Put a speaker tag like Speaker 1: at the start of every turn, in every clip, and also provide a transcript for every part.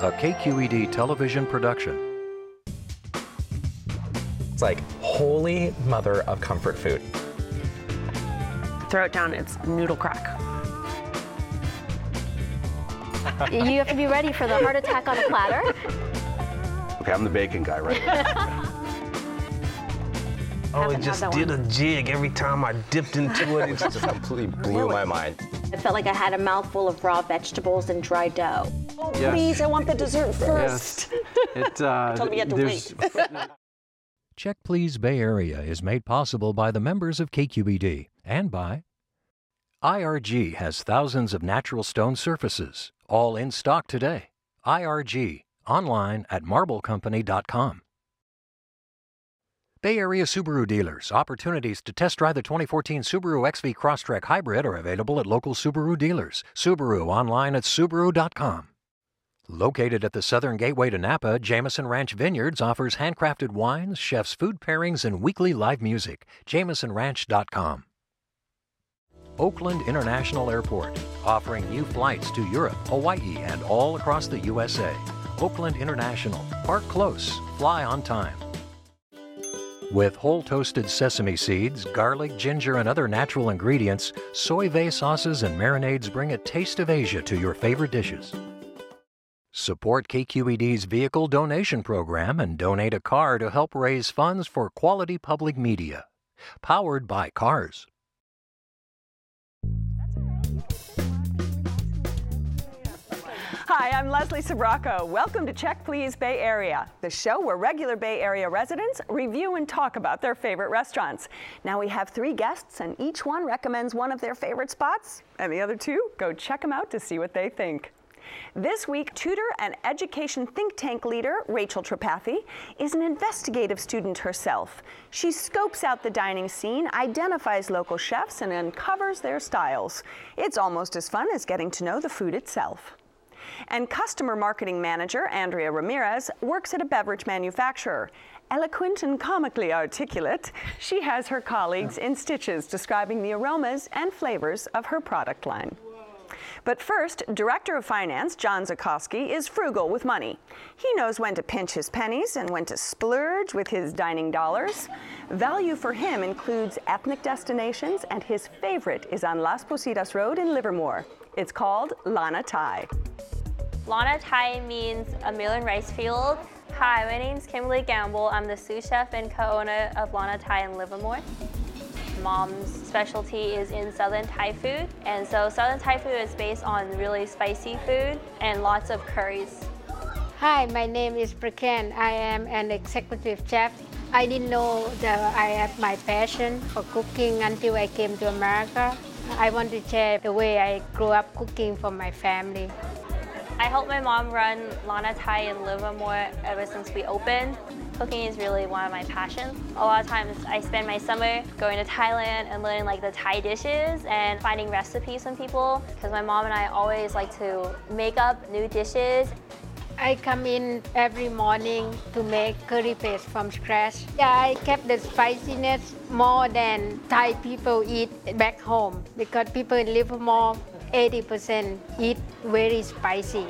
Speaker 1: a KQED television production.
Speaker 2: It's like holy mother of comfort food.
Speaker 3: Throw it down, it's noodle crack.
Speaker 4: you have to be ready for the heart attack on a platter.
Speaker 5: Okay, I'm the bacon guy, right?
Speaker 6: Oh,
Speaker 3: Haven't
Speaker 6: it just did
Speaker 3: one.
Speaker 6: a jig every time I dipped into it.
Speaker 2: It just completely blew my mind.
Speaker 4: I felt like I had a mouthful of raw vegetables and dry dough.
Speaker 7: Yes.
Speaker 3: Please, I want the dessert first.
Speaker 7: Yes. It, uh,
Speaker 3: Told me you had to
Speaker 7: there's-
Speaker 1: Check Please Bay Area is made possible by the members of KQED and by IRG has thousands of natural stone surfaces, all in stock today. IRG, online at marblecompany.com. Bay Area Subaru dealers. Opportunities to test drive the 2014 Subaru XV Crosstrek Hybrid are available at local Subaru dealers. Subaru online at Subaru.com. Located at the southern gateway to Napa, Jameson Ranch Vineyards offers handcrafted wines, chef's food pairings, and weekly live music. JamesonRanch.com. Oakland International Airport, offering new flights to Europe, Hawaii, and all across the USA. Oakland International. Park close, fly on time. With whole toasted sesame seeds, garlic, ginger, and other natural ingredients, Soy Vay sauces and marinades bring a taste of Asia to your favorite dishes. Support KQED's vehicle donation program and donate a car to help raise funds for quality public media. Powered by Cars.
Speaker 8: Hi, I'm Leslie Sbrocco. Welcome to Check Please Bay Area, the show where regular Bay Area residents review and talk about their favorite restaurants. Now we have three guests, and each one recommends one of their favorite spots, and the other two go check them out to see what they think. This week, tutor and education think tank leader Rachel Tripathi is an investigative student herself. She scopes out the dining scene, identifies local chefs, and uncovers their styles. It's almost as fun as getting to know the food itself. And customer marketing manager Andrea Ramirez works at a beverage manufacturer. Eloquent and comically articulate, she has her colleagues in stitches describing the aromas and flavors of her product line. But first, Director of Finance John Zakowski is frugal with money. He knows when to pinch his pennies and when to splurge with his dining dollars. Value for him includes ethnic destinations, and his favorite is on Las Positas Road in Livermore. It's called Lana Thai.
Speaker 9: Lana Thai means a mill and rice field. Hi, my name's Kimberly Gamble. I'm the sous chef and co-owner of Lana Thai in Livermore. Mom's specialty is in Southern Thai food, and so Southern Thai food is based on really spicy food and lots of curries.
Speaker 10: Hi, my name is Praken. I am an executive chef. I didn't know that I have my passion for cooking until I came to America. I want to share the way I grew up cooking for my family.
Speaker 9: I helped my mom run Lana Thai in Livermore ever since we opened. Cooking is really one of my passions. A lot of times I spend my summer going to Thailand and learning like the Thai dishes and finding recipes from people because my mom and I always like to make up new dishes.
Speaker 10: I come in every morning to make curry paste from scratch. Yeah, I kept the spiciness more than Thai people eat back home because people in Livermore, 80% eat very spicy.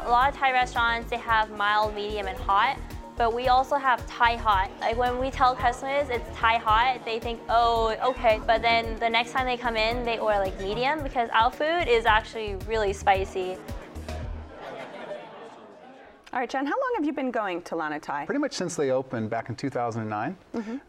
Speaker 9: A lot of Thai restaurants they have mild, medium, and hot. But we also have Thai hot. Like when we tell customers it's Thai hot, they think, oh, okay. But then the next time they come in, they order like medium because our food is actually really spicy.
Speaker 8: All right, John, how long have you been going to Lana Thai?
Speaker 11: Pretty much since they opened back in 2009.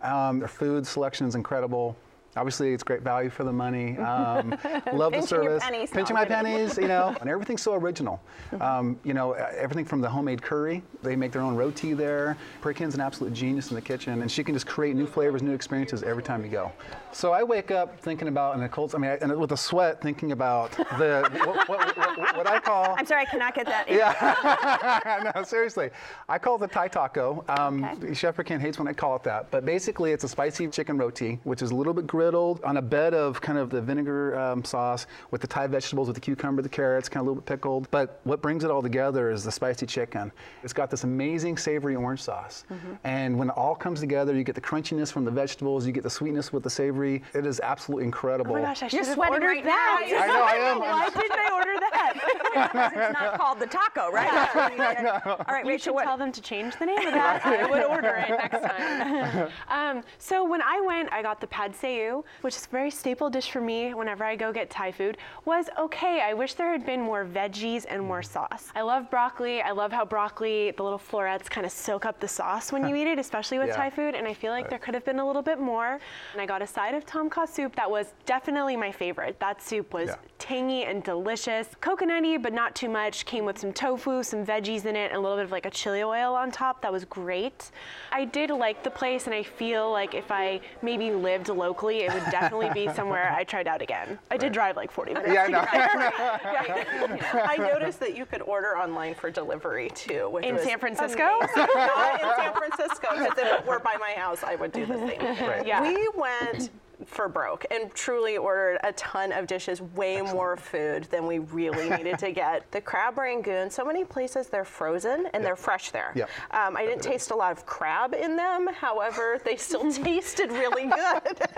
Speaker 11: Um, their food selection is incredible. Obviously, it's great value for the money. Um, love the service.
Speaker 8: pennies,
Speaker 11: Pinching my pennies, you know, and everything's so original. Um, you know, everything from the homemade curry. They make their own roti there. Perkin's an absolute genius in the kitchen, and she can just create new flavors, new experiences every time you go. So I wake up thinking about, in a cold, I mean, I- and with a sweat, thinking about the what, what, what, what I call.
Speaker 8: I'm sorry, I cannot get that. in.
Speaker 11: Yeah, no, seriously. I call it the Thai taco. Um,
Speaker 8: Okay.
Speaker 11: Chef Pekin hates when I call it that, but basically it's a spicy chicken roti, which is a little bit grilled griddled on a bed of kind of the vinegar um, sauce with the Thai vegetables, with the cucumber, the carrots, kind of a little bit pickled. But what brings it all together is the spicy chicken. It's got this amazing savory orange sauce.
Speaker 8: Mm-hmm.
Speaker 11: And when it all comes together, you get the crunchiness from the vegetables, you get the sweetness with the savory. It is absolutely incredible.
Speaker 3: Oh my gosh, I should
Speaker 8: You're
Speaker 3: have
Speaker 8: sweating
Speaker 3: ordered
Speaker 8: right
Speaker 3: that.
Speaker 8: now.
Speaker 11: I know, I am.
Speaker 8: Why didn't I order that? It's not called the taco, right? All right,
Speaker 3: You
Speaker 8: Rachel,
Speaker 3: should
Speaker 8: what?
Speaker 3: tell them to change the name of that. I would order it next time. um, so when I went, I got the pad see which is a very staple dish for me whenever I go get Thai food. Was okay. I wish there had been more veggies and more mm. sauce. I love broccoli. I love how broccoli, the little florets, kind of soak up the sauce when you eat it, especially with
Speaker 11: Yeah.
Speaker 3: Thai food. And I feel like there could have been a little bit more. And I got a side of tom kha soup that was definitely my favorite. That soup was
Speaker 11: Yeah.
Speaker 3: tangy and delicious. Coconutty, but not too much. Came with some tofu, some veggies in it, and a little bit of like a chili oil on top. That was great. I did like the place, and I feel like if I maybe lived locally, it would definitely be somewhere I tried out again. I did drive like 40 minutes.
Speaker 11: Yeah, I know.
Speaker 3: get there.
Speaker 7: I noticed that you could order online for delivery too. Which
Speaker 3: In
Speaker 7: was
Speaker 3: San Francisco?
Speaker 7: amazing. Not in San Francisco, because if it were by my house, I would do the same.
Speaker 11: Right.
Speaker 3: Yeah.
Speaker 7: We went for broke and truly ordered a ton of dishes, way more food than we really needed to get. The crab rangoon, so many places they're frozen and they're fresh there.
Speaker 11: Yep.
Speaker 7: Um, I didn't taste a lot of crab in them, however, they still tasted really good.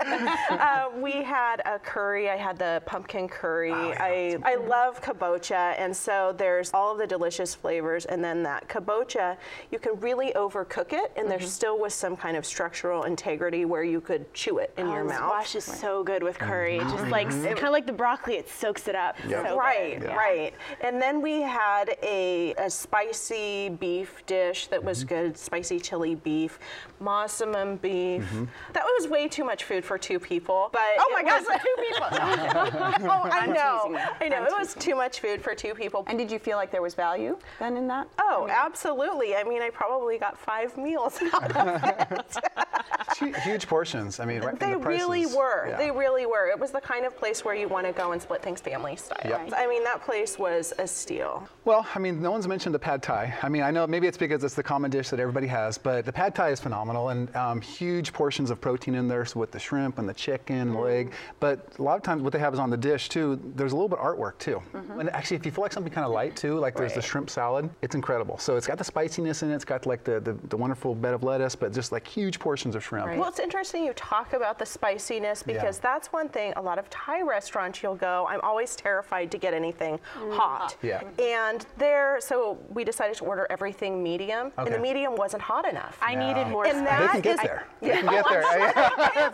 Speaker 7: uh, we had a curry. I had the pumpkin curry. I, I love kabocha, and so there's all of the delicious flavors, and then that kabocha, you can really overcook it, and there still was some kind of structural integrity where you could chew it in your
Speaker 3: Oh,
Speaker 7: mouth.
Speaker 3: Squash is so good with curry. Just like kind of like the broccoli, it soaks it up.
Speaker 11: Yep.
Speaker 3: So
Speaker 7: right.
Speaker 3: Yeah.
Speaker 7: right. And then we had a, a spicy beef dish that was mm-hmm. good, spicy chili beef, massaman beef. Mm-hmm. That was way too much food for two people. But
Speaker 8: Oh my
Speaker 7: it
Speaker 8: gosh, two people.
Speaker 7: oh, I know. I know.
Speaker 8: I'm
Speaker 7: it was too much food for two people.
Speaker 8: And did you feel like there was value then in that?
Speaker 7: Oh, absolutely. I mean, I probably got five meals out of it.
Speaker 11: Huge portions. I mean, right from
Speaker 7: They
Speaker 11: the
Speaker 7: really
Speaker 11: prices.
Speaker 7: were.
Speaker 11: Yeah.
Speaker 7: They really were. It was the kind of place where you want to go and split things family style.
Speaker 11: Yep.
Speaker 7: I mean, that place was a steal.
Speaker 11: Well, I mean, no one's mentioned the pad thai. I mean, I know maybe it's because it's the common dish that everybody has, but the pad thai is phenomenal and um, huge portions of protein in there, so with the shrimp and the chicken and the leg. But a lot of times, what they have is on the dish too. There's a little bit of artwork too. And actually, if you feel like something kind of light too, like there's the shrimp salad, it's incredible. So it's got the spiciness in it. It's got like the, the, the wonderful bed of lettuce, but just like huge portions of shrimp.
Speaker 7: Well, it's interesting you talk about the spiciness because that's one thing. A lot of Thai restaurants you'll go. I'm always terrified to get anything mm-hmm. hot.
Speaker 11: Yeah.
Speaker 7: And there, so we decided to order everything medium, okay. and the medium wasn't hot enough.
Speaker 3: I needed more
Speaker 7: and
Speaker 3: spice.
Speaker 11: They
Speaker 7: that
Speaker 11: can get
Speaker 7: is-
Speaker 11: there. They
Speaker 7: Yeah.
Speaker 11: can get oh, there.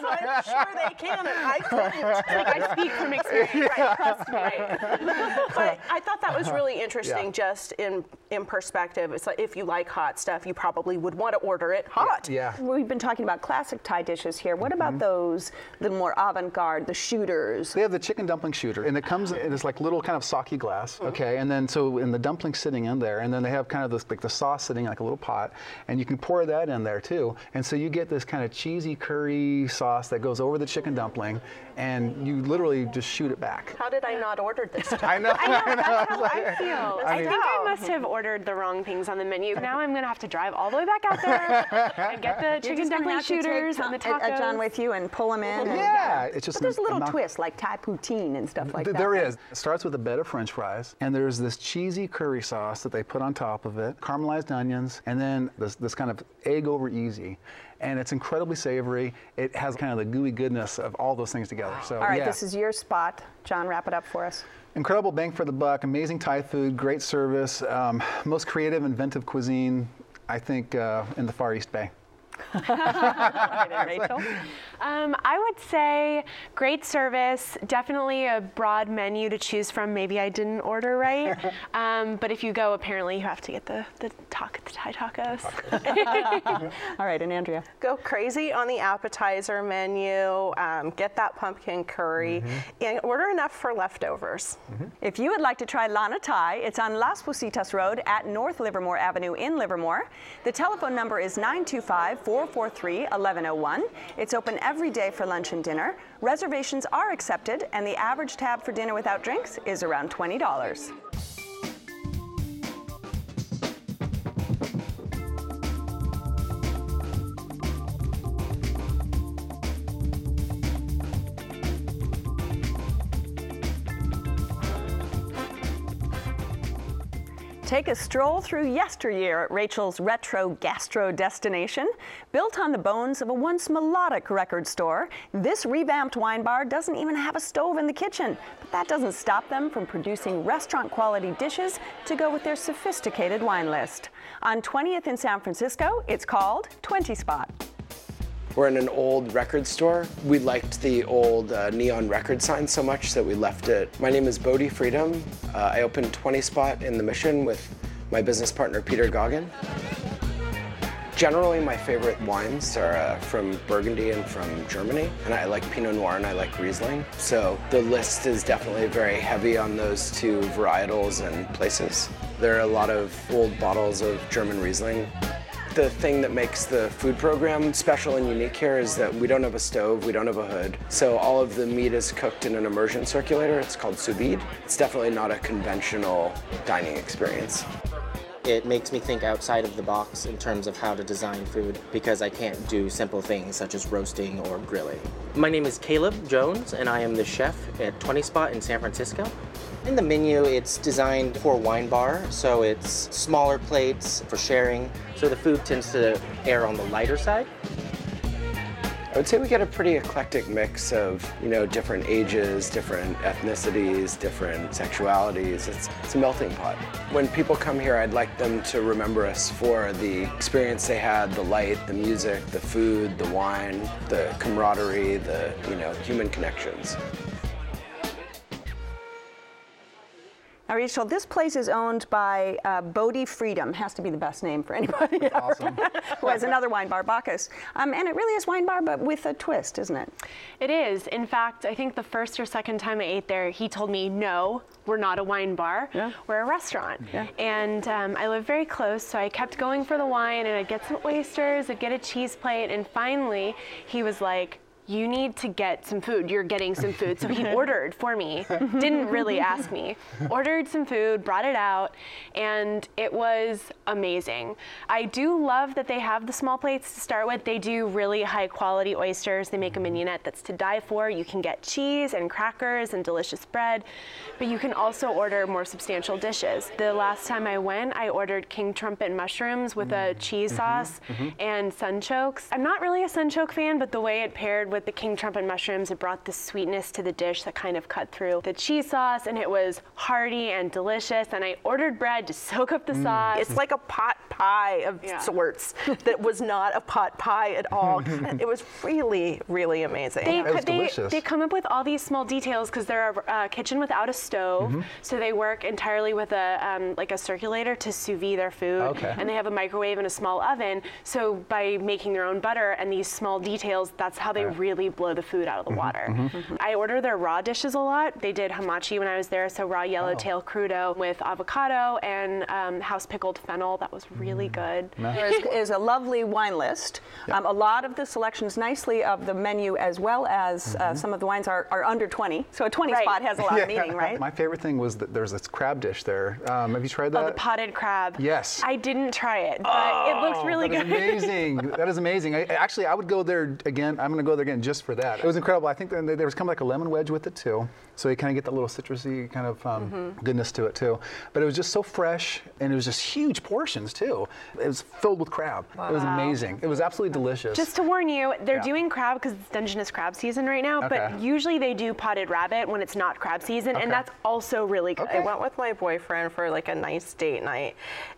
Speaker 7: I'm sure they can, and I couldn't.
Speaker 3: I speak from experience.
Speaker 7: Right, trust me. but I thought that was really interesting,
Speaker 11: Yeah.
Speaker 7: just in in perspective. It's like if you like hot stuff, you probably would want to order it hot.
Speaker 11: Yeah.
Speaker 8: We've been talking about classic Thai dishes here. What about mm-hmm. those little more avant-garde, the shooters?
Speaker 11: They have the chicken dumpling shooter, and it comes in this like little kind of sake glass, mm-hmm. okay? And then so in the dumplings sitting in there, and then they have kind of this like the sauce sitting in like a little pot, and you can pour that in there too. And so you get this kind of cheesy curry sauce that goes over the chicken dumpling, and you literally just shoot it back.
Speaker 7: How did I not order this?
Speaker 11: I know.
Speaker 3: I know, that's how I feel. I,
Speaker 11: mean-
Speaker 3: think I must have ordered the wrong things on the menu. Now I'm gonna have to drive all the way back out there and get the
Speaker 8: You're
Speaker 3: chicken dumpling
Speaker 8: have to take
Speaker 3: shooters
Speaker 8: Tom-
Speaker 3: and the
Speaker 8: uh,
Speaker 3: tacos.
Speaker 8: uh, John with you and pull them in. and-
Speaker 11: Yeah, it's just
Speaker 8: But there's a little
Speaker 11: knock-
Speaker 8: twist like Thai poutine and stuff like
Speaker 11: Th-
Speaker 8: that.
Speaker 11: There is. It starts with a bed of French fries, and there's this cheesy curry sauce that they put on top of it, caramelized onions, and then this, this kind of egg over easy. And it's incredibly savory. It has kind of the gooey goodness of all those things together. So,
Speaker 8: All right,
Speaker 11: yeah.
Speaker 8: this is your spot. John, wrap it up for us.
Speaker 11: Incredible bang for the buck, amazing Thai food, great service, um, most creative, inventive cuisine, I think, uh, in the Far East Bay.
Speaker 8: Rachel?
Speaker 3: Um, I would say great service, definitely a broad menu to choose from. Maybe I didn't order right, um, but if you go, apparently you have to get the the, taco, the Thai tacos.
Speaker 8: All right, and Andrea.
Speaker 7: Go crazy on the appetizer menu. Um, get that pumpkin curry, and order enough for leftovers.
Speaker 8: If you would like to try Lana Thai, it's on Las Positas Road at North Livermore Avenue in Livermore. The telephone number is 925 443 1101. It's open every day for lunch and dinner. Reservations are accepted, and the average tab for dinner without drinks is around $20. Take a stroll through yesteryear at Rachel's retro gastro destination. Built on the bones of a once melodic record store, this revamped wine bar doesn't even have a stove in the kitchen. But that doesn't stop them from producing restaurant quality dishes to go with their sophisticated wine list. On 20th in San Francisco, it's called 20 Spot.
Speaker 12: We're in an old record store. We liked the old uh, neon record sign so much that we left it. My name is Bodhi Freedom. Uh, I opened 20 Spot in the Mission with my business partner Peter Goggin. Generally, my favorite wines are uh, from Burgundy and from Germany, and I like Pinot Noir and I like Riesling. So the list is definitely very heavy on those two varietals and places. There are a lot of old bottles of German Riesling the thing that makes the food program special and unique here is that we don't have a stove, we don't have a hood. So all of the meat is cooked in an immersion circulator. It's called sous vide. It's definitely not a conventional dining experience.
Speaker 13: It makes me think outside of the box in terms of how to design food because I can't do simple things such as roasting or grilling. My name is Caleb Jones and I am the chef at 20 Spot in San Francisco. In the menu, it's designed for wine bar, so it's smaller plates for sharing. So the food tends to err on the lighter side.
Speaker 12: I would say we get a pretty eclectic mix of, you know, different ages, different ethnicities, different sexualities. It's, it's a melting pot. When people come here, I'd like them to remember us for the experience they had, the light, the music, the food, the wine, the camaraderie, the, you know, human connections.
Speaker 8: Now, Rachel, this place is owned by uh, Bodhi Freedom. Has to be the best name for anybody
Speaker 11: awesome.
Speaker 8: who has another wine bar, Bacchus. Um, and it really is wine bar, but with a twist, isn't it?
Speaker 3: It is. In fact, I think the first or second time I ate there, he told me, no, we're not a wine bar.
Speaker 8: Yeah.
Speaker 3: We're a restaurant.
Speaker 8: Yeah.
Speaker 3: And um, I live very close, so I kept going for the wine, and I'd get some oysters, I'd get a cheese plate, and finally, he was like, you need to get some food. You're getting some food. So he ordered for me, didn't really ask me, ordered some food, brought it out, and it was amazing. I do love that they have the small plates to start with. They do really high quality oysters. They make a mm-hmm. mignonette that's to die for. You can get cheese and crackers and delicious bread, but you can also order more substantial dishes. The last time I went, I ordered king trumpet mushrooms with a mm-hmm. cheese mm-hmm. sauce and sunchokes. I'm not really a sunchoke fan, but the way it paired with the king trumpet mushrooms, it brought the sweetness to the dish that kind of cut through the cheese sauce, and it was hearty and delicious. And I ordered bread to soak up the sauce.
Speaker 7: It's like a pot pie of
Speaker 3: Yeah.
Speaker 7: sorts that was not a pot pie at all. it was really, really amazing.
Speaker 3: They,
Speaker 11: It was
Speaker 3: they,
Speaker 11: delicious.
Speaker 3: they come up with all these small details because they're a uh, kitchen without a stove,
Speaker 11: Mm-hmm.
Speaker 3: so they work entirely with a um, like a circulator to sous vide their food,
Speaker 11: Okay.
Speaker 3: and they have a microwave and a small oven. So by making their own butter and these small details, that's how they really blow the food out of the
Speaker 11: Mm-hmm.
Speaker 3: water.
Speaker 11: Mm-hmm.
Speaker 3: I order their raw dishes a lot. They did hamachi when I was there, so raw yellowtail crudo with avocado and um, house pickled fennel. That was really good.
Speaker 8: There is, is a lovely wine list. Um, a lot of the selections nicely of the menu, as well as uh, some of the wines, are, are under 20. So a 20
Speaker 3: Right.
Speaker 8: spot has a lot of meaning, right?
Speaker 11: My favorite thing was that there's this crab dish there. Um, have you tried that?
Speaker 3: Oh, the potted crab.
Speaker 11: Yes.
Speaker 3: I didn't try it, but it looks really
Speaker 11: That is
Speaker 3: good.
Speaker 11: amazing. that is amazing. I, actually, I would go there again. I'm going to go there again just for that. It was incredible. I think there was kind of like a lemon wedge with it too. So you kind of get that little citrusy kind of um,
Speaker 3: Mm-hmm.
Speaker 11: goodness to it too. But it was just so fresh, and it was just huge portions too. It was filled with crab. It was amazing. It was absolutely delicious.
Speaker 3: Just to warn you, they're
Speaker 11: Yeah.
Speaker 3: doing crab because it's Dungeness crab season right now, but usually they do potted rabbit when it's not crab season,
Speaker 11: Okay.
Speaker 3: and that's also really good.
Speaker 7: I went with my boyfriend for like a nice date night.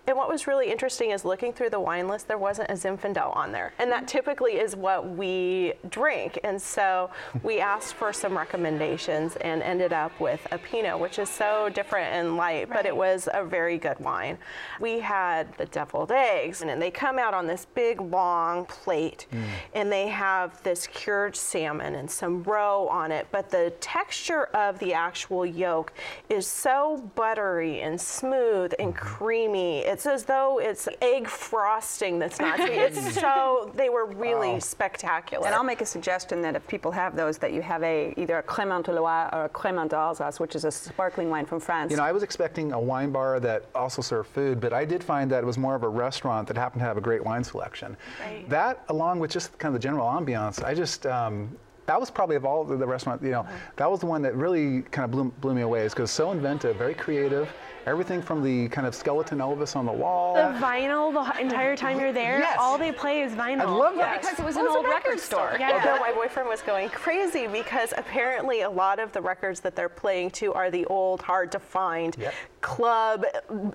Speaker 7: And what was really interesting is looking through the wine list, there wasn't a Zinfandel on there. And that typically is what we drink. And so we asked for some recommendations and ended up with a Pinot, which is so different and light, but it was a very good wine. We had the deviled eggs, and they come out on this big long plate, mm. and they have this cured salmon and some roe on it. But the texture of the actual yolk is so buttery and smooth and mm-hmm. creamy. It's as though it's egg frosting that's not sweet. It's so, they were really spectacular.
Speaker 8: And I'll make a suggestion that if people have those, that you have a either a Crémant de Loire or a Crémant d'Alsace, which is a sparkling wine from France.
Speaker 11: You know, I was expecting a wine bar that also served food, but I did find that it was more of a restaurant that happened to have a great wine selection.
Speaker 3: Right.
Speaker 11: That, along with just kind of the general ambiance, I just. Um, that was probably of all the, the restaurant, you know, that was the one that really kind of blew, blew me away. It's because so inventive, very creative, everything from the kind of skeleton Elvis on the wall.
Speaker 3: The vinyl the entire time you're there,
Speaker 11: Yes.
Speaker 3: all they play is vinyl.
Speaker 11: I love that.
Speaker 8: because it was
Speaker 7: It
Speaker 8: an old record store.
Speaker 3: Yeah.
Speaker 7: Although my boyfriend was going crazy because apparently a lot of the records that they're playing to are the old, hard to find
Speaker 11: Yep.
Speaker 7: club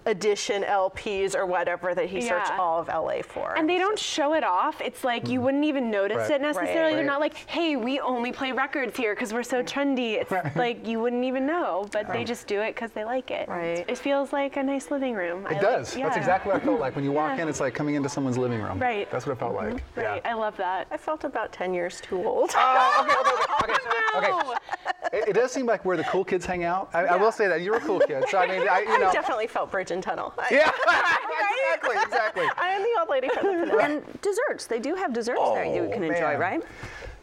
Speaker 7: edition LPs or whatever that he searched all of LA for.
Speaker 3: And they don't show it off. It's like you mm. wouldn't even notice
Speaker 11: Right.
Speaker 3: it necessarily.
Speaker 7: Right.
Speaker 3: They're not like, hey, we only play records here because we're so trendy. It's like you wouldn't even know, but they just do it because they like it.
Speaker 7: Right.
Speaker 3: It feels like a nice living room. I
Speaker 11: It
Speaker 3: like-
Speaker 11: does. That's exactly what I felt like. When you walk
Speaker 3: Yeah.
Speaker 11: in, it's like coming into someone's living room.
Speaker 3: Right.
Speaker 11: That's what it felt like.
Speaker 3: Right. I love that.
Speaker 7: I felt about 10 years too old.
Speaker 11: Oh, okay, okay, okay, okay. okay. It, it does seem like where the cool kids hang out. I, I will say that you're a cool kid. So I mean, I, you know.
Speaker 7: I definitely felt Bridge and Tunnel.
Speaker 11: Yeah, exactly, exactly.
Speaker 7: I am the old lady from the peninsula.
Speaker 8: And desserts. They do have desserts there you
Speaker 11: Oh,
Speaker 8: can enjoy, right?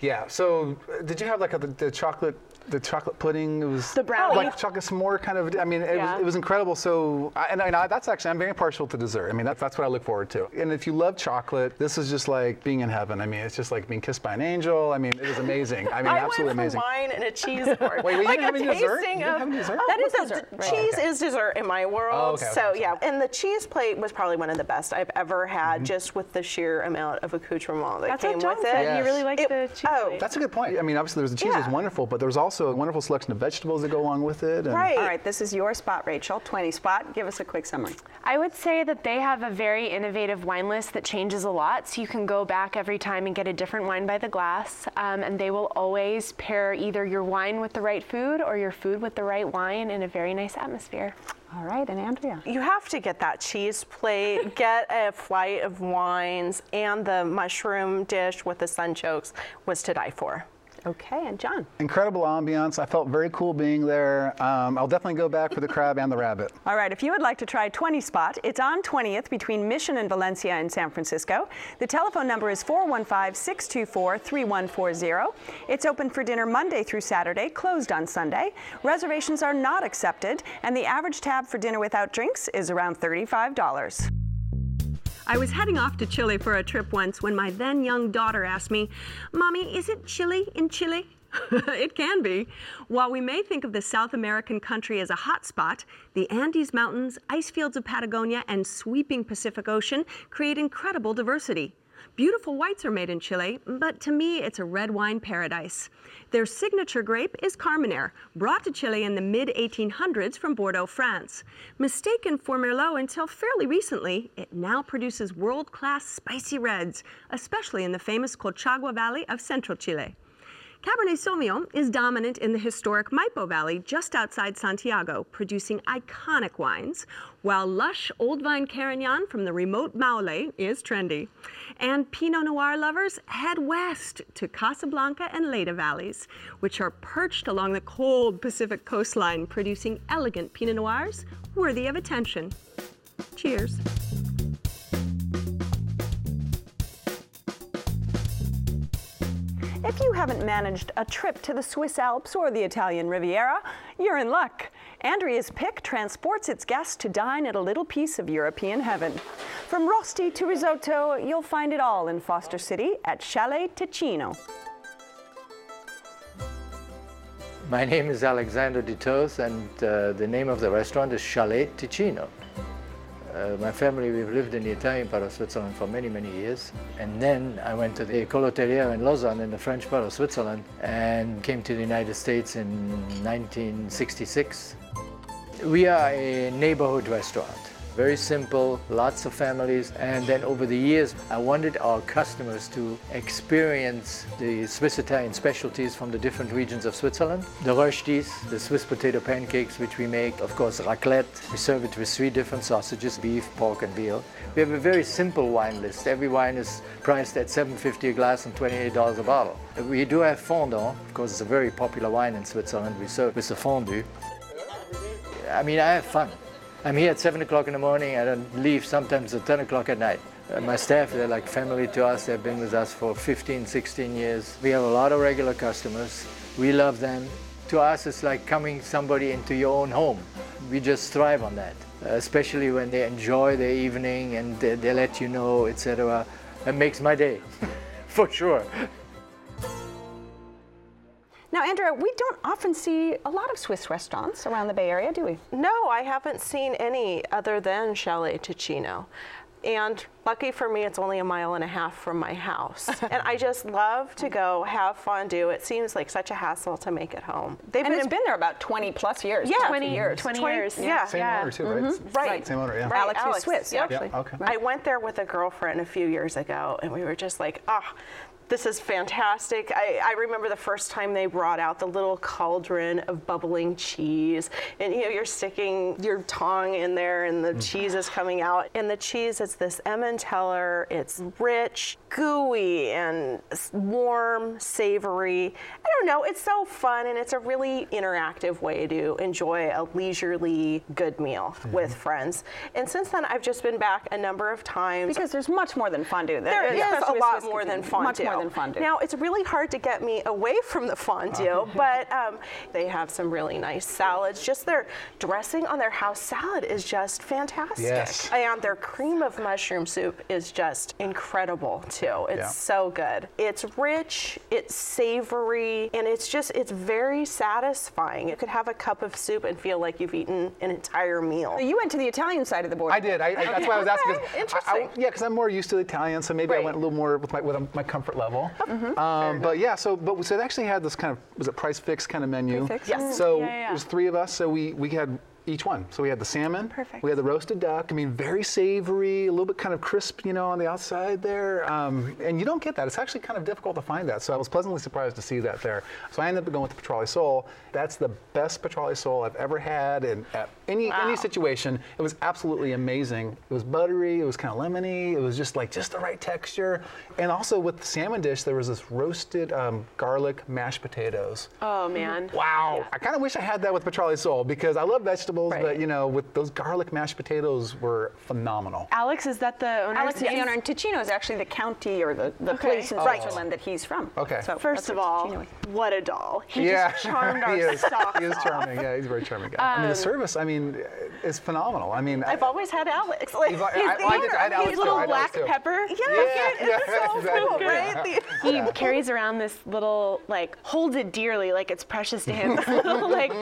Speaker 11: Yeah. So, uh, did you have like a, the, the chocolate, the chocolate pudding? It was
Speaker 3: The brownie.
Speaker 11: like chocolate s'more kind of. I mean, it,
Speaker 3: Yeah.
Speaker 11: was, it was incredible. So, I, and, I, and I, that's actually I'm very partial to dessert. I mean, that's that's what I look forward to. And if you love chocolate, this is just like being in heaven. I mean, it's just like being kissed by an angel. I mean, it is amazing. I mean,
Speaker 7: I
Speaker 11: absolutely
Speaker 7: went for
Speaker 11: amazing.
Speaker 7: wine and a cheese board.
Speaker 11: Wait, wait, you
Speaker 7: like
Speaker 11: didn't
Speaker 7: a
Speaker 11: have any dessert?
Speaker 7: tasting
Speaker 11: You didn't
Speaker 7: of-
Speaker 11: have any dessert?
Speaker 7: Oh,
Speaker 8: That is dessert,
Speaker 7: the
Speaker 8: right.
Speaker 7: Cheese
Speaker 11: Oh, okay.
Speaker 7: is dessert in my world.
Speaker 11: Oh, okay, okay,
Speaker 7: so
Speaker 11: okay.
Speaker 7: yeah, and the cheese plate was probably one of the best I've ever had,
Speaker 11: Mm-hmm.
Speaker 7: just with the sheer amount of accoutrement that
Speaker 3: That's
Speaker 7: came
Speaker 3: what John
Speaker 7: with
Speaker 3: said.
Speaker 7: it.
Speaker 3: You really liked
Speaker 7: It-
Speaker 3: the cheese
Speaker 7: oh,
Speaker 3: plate.
Speaker 11: That's a good point. I mean, obviously, there's the cheese
Speaker 7: Yeah.
Speaker 11: is wonderful, but there's also a wonderful selection of vegetables that go along with it. And
Speaker 7: Right.
Speaker 8: All right, this is your spot, Rachel. 20 spot. Give us a quick summary.
Speaker 3: I would say that they have a very innovative wine list that changes a lot. So you can go back every time and get a different wine by the glass. Um, and they will always pair either your wine with the right food or your food with the right wine in a very nice atmosphere.
Speaker 8: All right, and Andrea.
Speaker 7: You have to get that cheese plate, get a flight of wines, and the mushroom dish with the sunchokes was to die for.
Speaker 8: Okay, and John.
Speaker 11: Incredible ambiance. I felt very cool being there. Um, I'll definitely go back for the crab and the rabbit.
Speaker 8: All right, if you would like to try 20 Spot, it's on 20th between Mission and Valencia in San Francisco. The telephone number is 415 624 3140. It's open for dinner Monday through Saturday, closed on Sunday. Reservations are not accepted, and the average tab for dinner without drinks is around $35. I was heading off to Chile for a trip once when my then young daughter asked me, Mommy, is it chilly in Chile? it can be. While we may think of the South American country as a hot spot, the Andes Mountains, ice fields of Patagonia, and sweeping Pacific Ocean create incredible diversity. Beautiful whites are made in Chile, but to me, it's a red wine paradise. Their signature grape is Carmenere, brought to Chile in the mid 1800s from Bordeaux, France. Mistaken for Merlot until fairly recently, it now produces world class spicy reds, especially in the famous Colchagua Valley of central Chile. Cabernet Sauvignon is dominant in the historic Maipo Valley just outside Santiago, producing iconic wines, while lush old vine Carignan from the remote Maule is trendy. And Pinot Noir lovers head west to Casablanca and Leyda valleys, which are perched along the cold Pacific coastline, producing elegant Pinot Noirs worthy of attention. Cheers. If you haven't managed a trip to the Swiss Alps or the Italian Riviera, you're in luck. Andrea's Pick transports its guests to dine at a little piece of European heaven. From rosti to risotto, you'll find it all in Foster City at Chalet Ticino.
Speaker 14: My name is Alexander Ditos, and uh, the name of the restaurant is Chalet Ticino. Uh, my family, we've lived in the Italian part of Switzerland for many, many years. And then I went to the École Hôtelière in Lausanne in the French part of Switzerland and came to the United States in 1966. We are a neighborhood restaurant. Very simple, lots of families. And then over the years, I wanted our customers to experience the Swiss Italian specialties from the different regions of Switzerland. The röstis, the Swiss potato pancakes, which we make, of course, raclette. We serve it with three different sausages, beef, pork, and veal. We have a very simple wine list. Every wine is priced at $7.50 a glass and $28 a bottle. We do have Fendant. Of course, it's a very popular wine in Switzerland. We serve with the fondue. I mean, I have fun. I'm here at 7 o'clock in the morning. and I leave sometimes at 10 o'clock at night. Uh, my staff, they're like family to us. They've been with us for 15, 16 years. We have a lot of regular customers. We love them. To us, it's like coming somebody into your own home. We just thrive on that, uh, especially when they enjoy their evening and they, they let you know, etc. It makes my day, for sure.
Speaker 8: Now, Andrea, we don't often see a lot of Swiss restaurants around the Bay Area, do we?
Speaker 7: No, I haven't seen any other than Chalet Ticino. And lucky for me, it's only a mile and a half from my house. and I just love to go have fondue. It seems like such a hassle to make at home.
Speaker 8: They've and been it's been there about 20 plus years.
Speaker 7: Yeah,
Speaker 8: 20
Speaker 7: years.
Speaker 3: 20, years.
Speaker 7: Yeah.
Speaker 11: Same
Speaker 7: yeah.
Speaker 11: owner too, right?
Speaker 7: Mm-hmm. Right.
Speaker 11: Same owner, yeah.
Speaker 7: Right.
Speaker 8: Alex,
Speaker 7: Alex
Speaker 8: is Swiss,
Speaker 7: yep.
Speaker 8: actually.
Speaker 11: Yeah, okay.
Speaker 7: I went there with a girlfriend a few years ago, and we were just like, ah, oh, this is fantastic. I, I, remember the first time they brought out the little cauldron of bubbling cheese, and you know you're sticking your tongue in there, and the mm. cheese is coming out. And the cheese is this Emmentaler. It's rich, gooey, and warm, savory. I don't know. It's so fun, and it's a really interactive way to enjoy a leisurely good meal mm-hmm. with friends. And since then, I've just been back a number of times
Speaker 8: because there's much more than fondue.
Speaker 7: There, there is a lot more than fondue.
Speaker 8: Much more than fondue.
Speaker 7: Now, it's really hard to get me away from the fondue, but um, they have some really nice salads. Just their dressing on their house salad is just fantastic.
Speaker 11: Yes.
Speaker 7: And their cream of mushroom soup is just incredible, too. It's yeah. so good. It's rich, it's savory, and it's just, it's very satisfying. You could have a cup of soup and feel like you've eaten an entire meal.
Speaker 8: You went to the Italian side of the board.
Speaker 11: I did. I, I, that's why I was asking.
Speaker 7: Interesting.
Speaker 11: I, yeah, because I'm more used to the Italian, so maybe
Speaker 7: right.
Speaker 11: I went a little more with my, with my comfort level. Mm-hmm. Um, but yeah, so but so it actually had this kind of was it prix fixe kind of menu.
Speaker 7: Yes.
Speaker 11: So
Speaker 3: yeah, yeah.
Speaker 11: was three of us. So we we had each one. So we had the salmon.
Speaker 3: Perfect.
Speaker 11: We had the roasted duck. I mean, very savory, a little bit kind of crisp, you know, on the outside there. Um, and you don't get that. It's actually kind of difficult to find that. So I was pleasantly surprised to see that there. So I ended up going with the Petrale sole. That's the best Petrale sole I've ever had in any wow. any situation. It was absolutely amazing. It was buttery. It was kind of lemony. It was just like just the right texture. And also with the salmon dish, there was this roasted um, garlic mashed potatoes.
Speaker 3: Oh man!
Speaker 11: Wow! Yeah. I kind of wish I had that with Petrale sole because I love vegetables vegetables, right. but you know, with those garlic mashed potatoes were phenomenal.
Speaker 3: Alex, is that the owner?
Speaker 8: Alex is the owner, and Ticino is actually the county or the, the okay. place in oh. Switzerland that he's from.
Speaker 11: Okay.
Speaker 7: So First of all, what a doll. He
Speaker 11: yeah.
Speaker 7: just charmed our
Speaker 11: he is,
Speaker 7: socks
Speaker 11: He is charming. Yeah, he's a very charming guy. Um, I mean, the um, service, I mean, is phenomenal. I mean,
Speaker 7: I've
Speaker 11: I,
Speaker 7: always had Alex. Like,
Speaker 11: he's, I, I, did, I had Alex
Speaker 3: his little
Speaker 11: too.
Speaker 3: black pepper.
Speaker 7: Yeah, yeah, it's yeah, so exactly. cool, right?
Speaker 3: He yeah. carries around this little, like, holds it dearly, like it's precious to him. like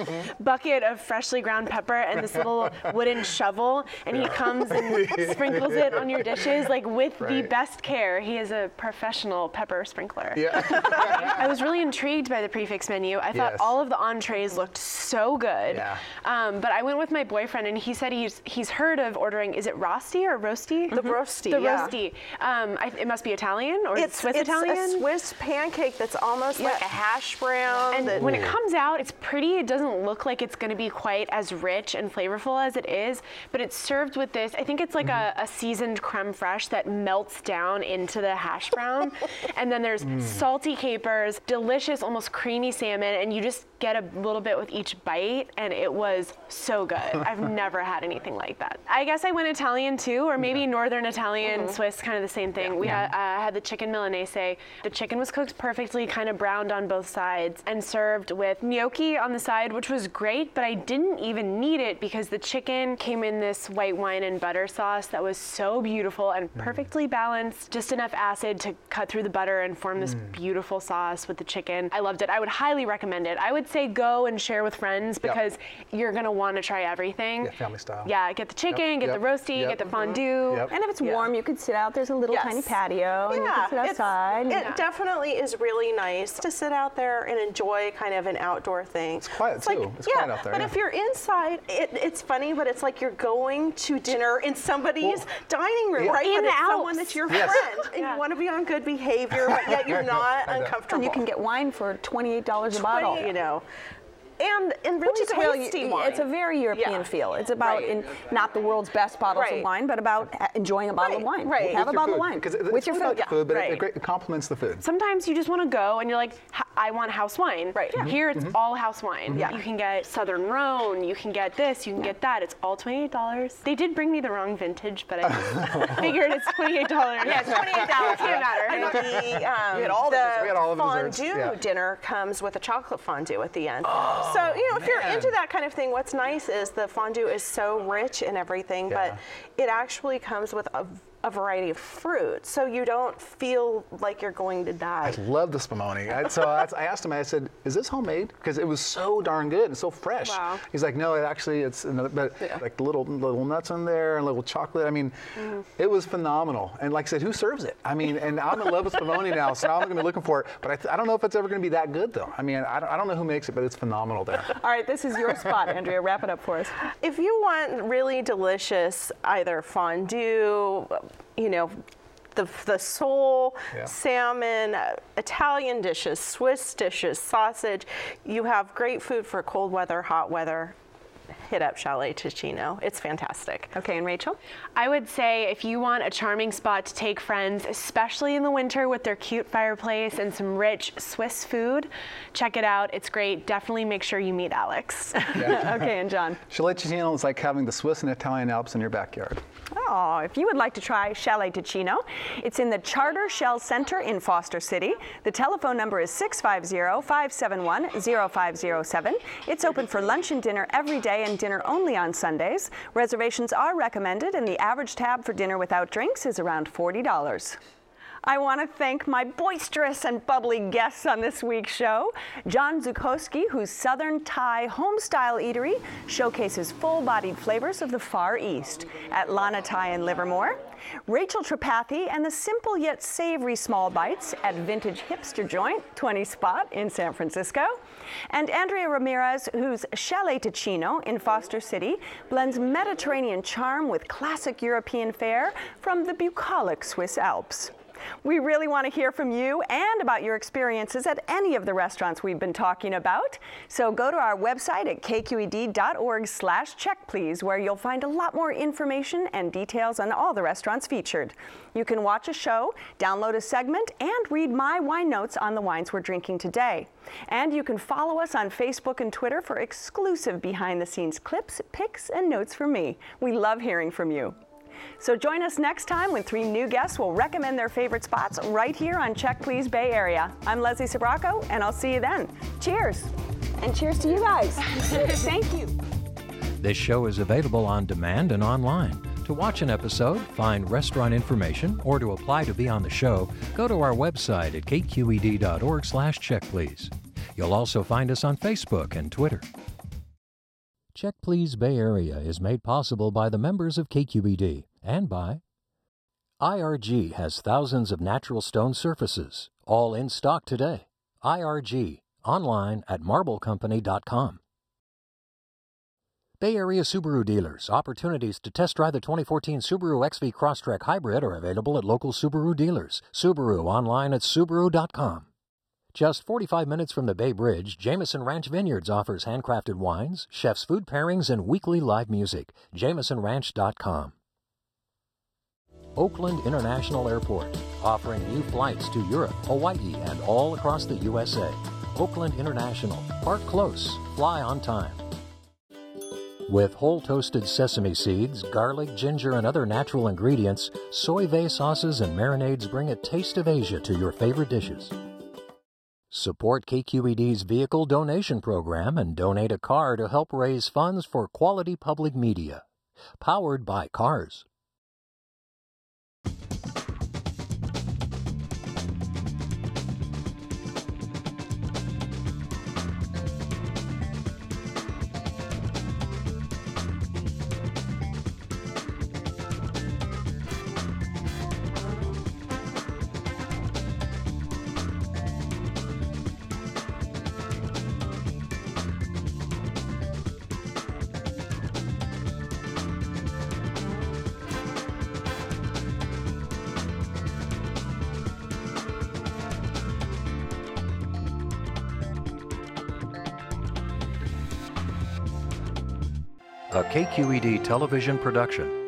Speaker 3: bucket of freshly ground pepper and this little wooden shovel, and he comes and sprinkles it on your dishes, like with right. the best care. He is a professional pepper sprinkler.
Speaker 11: Yeah.
Speaker 3: I was really intrigued by the prix fixe menu. I thought yes. all of the entrees looked so good.
Speaker 11: Yeah.
Speaker 3: Um, but I went with my boyfriend, and he said he's he's heard of ordering. Is it rosti or rosti?
Speaker 7: The mm-hmm. rosti.
Speaker 3: The
Speaker 7: yeah.
Speaker 3: rosti. Um, I, it must be Italian or
Speaker 7: it's
Speaker 3: Swiss
Speaker 7: it's
Speaker 3: Italian.
Speaker 7: It's a Swiss pancake that's almost yeah. like a hash brown.
Speaker 3: And
Speaker 7: that,
Speaker 3: when it comes out, it's pretty. It doesn't look like it's going to be quite as rich and flavorful as it is, but it's served with this. I think it's like mm-hmm. a, a, seasoned creme fraiche that melts down into the hash brown, and then there's mm. salty capers, delicious, almost creamy salmon, and you just get a little bit with each bite, and it was so good. I've never had anything like that. I guess I went Italian too, or maybe yeah. Northern Italian, mm-hmm. Swiss, kind of the same thing. Yeah. We yeah. Had, uh, had the chicken milanese. The chicken was cooked perfectly, kind of browned on both sides, and served with gnocchi on the side, which was great, but I didn't even need it because the chicken came in this white wine and butter sauce that was so beautiful and mm. perfectly balanced, just enough acid to cut through the butter and form this mm. beautiful sauce with the chicken. I loved it. I would highly recommend it. I would say go and share with friends because yep. you're gonna want to try everything.
Speaker 11: Yeah, family style.
Speaker 3: Yeah, get the chicken,
Speaker 11: yep.
Speaker 3: get
Speaker 11: yep.
Speaker 3: the rosti, get the fondue.
Speaker 8: And if it's warm, you could sit out. There's a little
Speaker 7: yes.
Speaker 8: tiny patio,
Speaker 7: yeah,
Speaker 8: and you can sit outside.
Speaker 7: It yeah. definitely is really nice to sit out there and enjoy kind of an outdoor thing.
Speaker 11: It's quiet
Speaker 7: it's
Speaker 11: too.
Speaker 7: Like,
Speaker 11: it's
Speaker 7: yeah,
Speaker 11: quiet out there.
Speaker 7: But
Speaker 11: yeah.
Speaker 7: if you're inside, it, it's funny, but it's like you're going to dinner in somebody's well, dining room,
Speaker 3: yeah.
Speaker 7: right?
Speaker 3: In
Speaker 7: but it's
Speaker 3: Alps.
Speaker 7: someone that's your
Speaker 11: yes.
Speaker 7: friend, and you want to be on good behavior, but yet you're not uncomfortable.
Speaker 8: And you can get wine for twenty-eight dollars a bottle.
Speaker 7: You know, and and really
Speaker 8: Which is
Speaker 7: tasty
Speaker 8: really,
Speaker 7: wine.
Speaker 8: It's a very European
Speaker 7: yeah.
Speaker 8: feel. It's about
Speaker 7: right.
Speaker 8: in, not the world's best bottles
Speaker 7: right.
Speaker 8: of wine, but about enjoying a bottle
Speaker 7: right.
Speaker 8: of wine.
Speaker 7: Right.
Speaker 8: Have a bottle
Speaker 11: food.
Speaker 8: of wine
Speaker 11: It,
Speaker 8: with your food.
Speaker 11: Yeah. food but
Speaker 7: right.
Speaker 11: it, it, complements the food.
Speaker 3: Sometimes you just want to go and you're like, I want house wine.
Speaker 7: Right.
Speaker 3: Yeah. Here it's mm-hmm. all house wine.
Speaker 7: Yeah.
Speaker 3: You can get Southern Rhone. You can get this. You can yeah. get that. It's all twenty-eight dollars. They did bring me the wrong vintage, but I figured it's twenty-eight dollars.
Speaker 7: Yeah, it's twenty-eight dollars.
Speaker 3: It Can't matter.
Speaker 7: And the, um,
Speaker 8: we had all
Speaker 7: the,
Speaker 8: the,
Speaker 11: we had all of
Speaker 7: fondue dinner comes with a chocolate fondue at the end.
Speaker 11: Oh,
Speaker 7: so you know, if you're into that kind of thing, what's nice is the fondue is so rich and everything,
Speaker 11: Yeah.
Speaker 7: but it actually comes with a a variety of fruit, so you don't feel like you're going to die.
Speaker 11: I love the spumoni. I, so I, I asked him. I said, "Is this homemade?" Because it was so darn good and so fresh.
Speaker 7: Wow.
Speaker 11: He's like, "No, it actually it's another, but
Speaker 7: Yeah.
Speaker 11: like little little nuts in there and little chocolate. I mean,
Speaker 7: Mhm.
Speaker 11: it was phenomenal. And like I said, who serves it? I mean, and I'm in love with spumoni now, so I'm going to be looking for it. But I, th- I don't know if it's ever going to be that good though. I mean, I don't, I don't know who makes it, but it's phenomenal there.
Speaker 8: All right, this is your spot, Andrea. Wrap it up for us.
Speaker 7: If you want really delicious either fondue, you know, the, the sole,
Speaker 11: Yeah.
Speaker 7: salmon, uh, Italian dishes, Swiss dishes, sausage, you have great food for cold weather, hot weather. Hit up Chalet Ticino. It's fantastic.
Speaker 8: Okay, and Rachel?
Speaker 3: I would say if you want a charming spot to take friends, especially in the winter with their cute fireplace and some rich Swiss food, check it out. It's great. Definitely make sure you meet Alex.
Speaker 8: okay, and John.
Speaker 11: Chalet Ticino is like having the Swiss and Italian Alps in your backyard.
Speaker 8: Oh, if you would like to try Chalet Ticino, it's in the Charter Shell Center in Foster City. The telephone number is 650-571-0507. It's open for lunch and dinner every day and dinner only on Sundays. Reservations are recommended and the average tab for dinner without drinks is around $40. I want to thank my boisterous and bubbly guests on this week's show. John Zukowski, whose Southern Thai home-style eatery showcases full-bodied flavors of the Far East at Lana Thai in Livermore. Rachel Tripathi and the simple yet savory small bites at Vintage Hipster Joint, 20 Spot in San Francisco. And Andrea Ramirez, whose Chalet Ticino in Foster City blends Mediterranean charm with classic European fare from the bucolic Swiss Alps. We really want to hear from you and about your experiences at any of the restaurants we've been talking about. So go to our website at kqed.org slash check please, where you'll find a lot more information and details on all the restaurants featured. You can watch a show, download a segment, and read my wine notes on the wines we're drinking today. And you can follow us on Facebook and Twitter for exclusive behind the scenes clips, pics, and notes from me. We love hearing from you. So join us next time when three new guests will recommend their favorite spots right here on Check Please Bay Area. I'm Leslie Sbrocco, and I'll see you then. Cheers! And cheers to you guys. Thank you.
Speaker 1: This show is available on demand and online. To watch an episode, find restaurant information, or to apply to be on the show, go to our website at kqed.org slash checkplease. You'll also find us on Facebook and Twitter. Check Please Bay Area is made possible by the members of KQED and by IRG has thousands of natural stone surfaces, all in stock today. IRG, online at marblecompany.com. Bay Area Subaru dealers. Opportunities to test drive the 2014 Subaru XV Crosstrek Hybrid are available at local Subaru dealers. Subaru online at Subaru.com. Just 45 minutes from the Bay Bridge, Jameson Ranch Vineyards offers handcrafted wines, chef's food pairings, and weekly live music. JamesonRanch.com. Oakland International Airport, offering new flights to Europe, Hawaii, and all across the USA. Oakland International. Park close, fly on time. With whole toasted sesame seeds, garlic, ginger, and other natural ingredients, Soy Vay sauces and marinades bring a taste of Asia to your favorite dishes. Support KQED's vehicle donation program and donate a car to help raise funds for quality public media. Powered by Cars. Television production